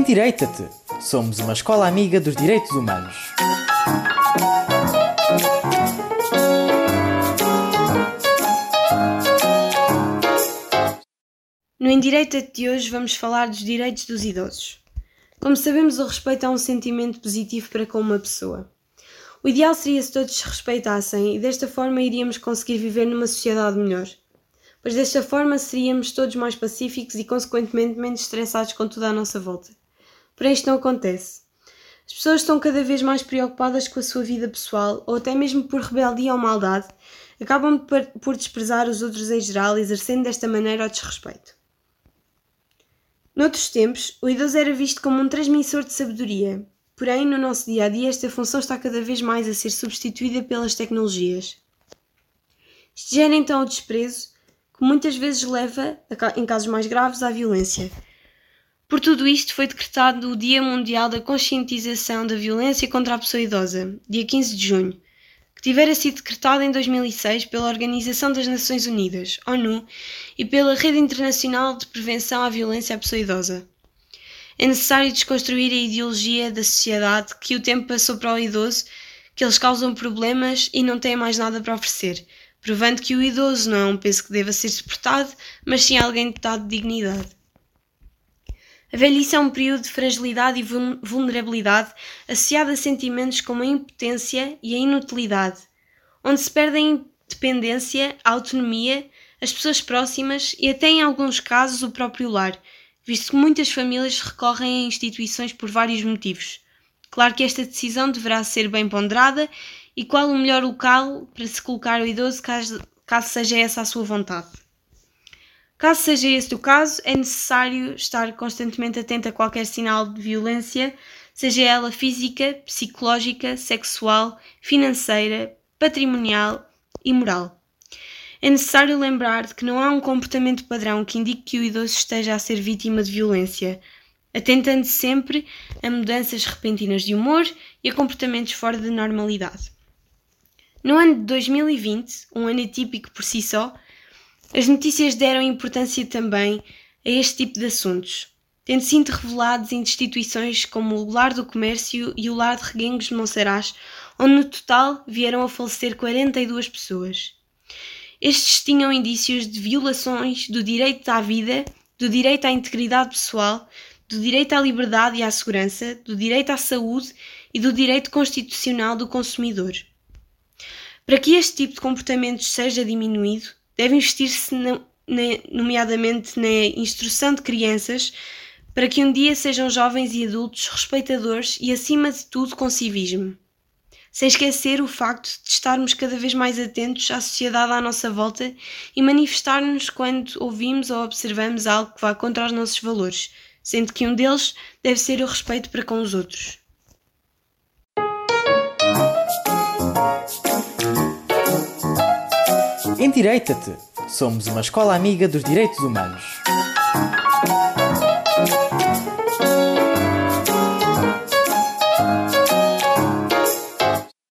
Endireita-te! Somos uma escola amiga dos direitos humanos. No Endireita-te de hoje vamos falar dos direitos dos idosos. Como sabemos, o respeito é um sentimento positivo para com uma pessoa. O ideal seria se todos se respeitassem e desta forma iríamos conseguir viver numa sociedade melhor. Pois desta forma seríamos todos mais pacíficos e, consequentemente, menos estressados com tudo à nossa volta. Porém, isto não acontece. As pessoas estão cada vez mais preocupadas com a sua vida pessoal ou até mesmo por rebeldia ou maldade, acabam por desprezar os outros em geral, exercendo desta maneira o desrespeito. Noutros tempos, o idoso era visto como um transmissor de sabedoria, porém, no nosso dia a dia, esta função está cada vez mais a ser substituída pelas tecnologias. Isto gera então o desprezo, que muitas vezes leva, em casos mais graves, à violência. Por tudo isto, foi decretado o Dia Mundial da Conscientização da Violência contra a Pessoa Idosa, dia 15 de junho, que tivera sido decretado em 2006 pela Organização das Nações Unidas, ONU, e pela Rede Internacional de Prevenção à Violência à Pessoa Idosa. É necessário desconstruir a ideologia da sociedade que o tempo passou para o idoso, que eles causam problemas e não têm mais nada para oferecer, provando que o idoso não é um peso que deva ser suportado, mas sim alguém dotado de dignidade. A velhice é um período de fragilidade e vulnerabilidade associado a sentimentos como a impotência e a inutilidade, onde se perde a independência, a autonomia, as pessoas próximas e até em alguns casos o próprio lar, visto que muitas famílias recorrem a instituições por vários motivos. Claro que esta decisão deverá ser bem ponderada e qual o melhor local para se colocar o idoso caso, caso seja essa a sua vontade. Caso seja este o caso, é necessário estar constantemente atento a qualquer sinal de violência, seja ela física, psicológica, sexual, financeira, patrimonial e moral. É necessário lembrar de que não há um comportamento padrão que indique que o idoso esteja a ser vítima de violência, atentando sempre a mudanças repentinas de humor e a comportamentos fora de normalidade. No ano de 2020, um ano atípico por si só, as notícias deram importância também a este tipo de assuntos, tendo sido revelados em instituições como o Lar do Comércio e o Lar de Reguengos de Monsaraz, onde no total vieram a falecer 42 pessoas. Estes tinham indícios de violações do direito à vida, do direito à integridade pessoal, do direito à liberdade e à segurança, do direito à saúde e do direito constitucional do consumidor. Para que este tipo de comportamentos seja diminuído, deve investir-se nomeadamente na instrução de crianças para que um dia sejam jovens e adultos respeitadores e, acima de tudo, com civismo. Sem esquecer o facto de estarmos cada vez mais atentos à sociedade à nossa volta e manifestar-nos quando ouvimos ou observamos algo que vá contra os nossos valores, sendo que um deles deve ser o respeito para com os outros. Endireita-te! Somos uma escola amiga dos direitos humanos.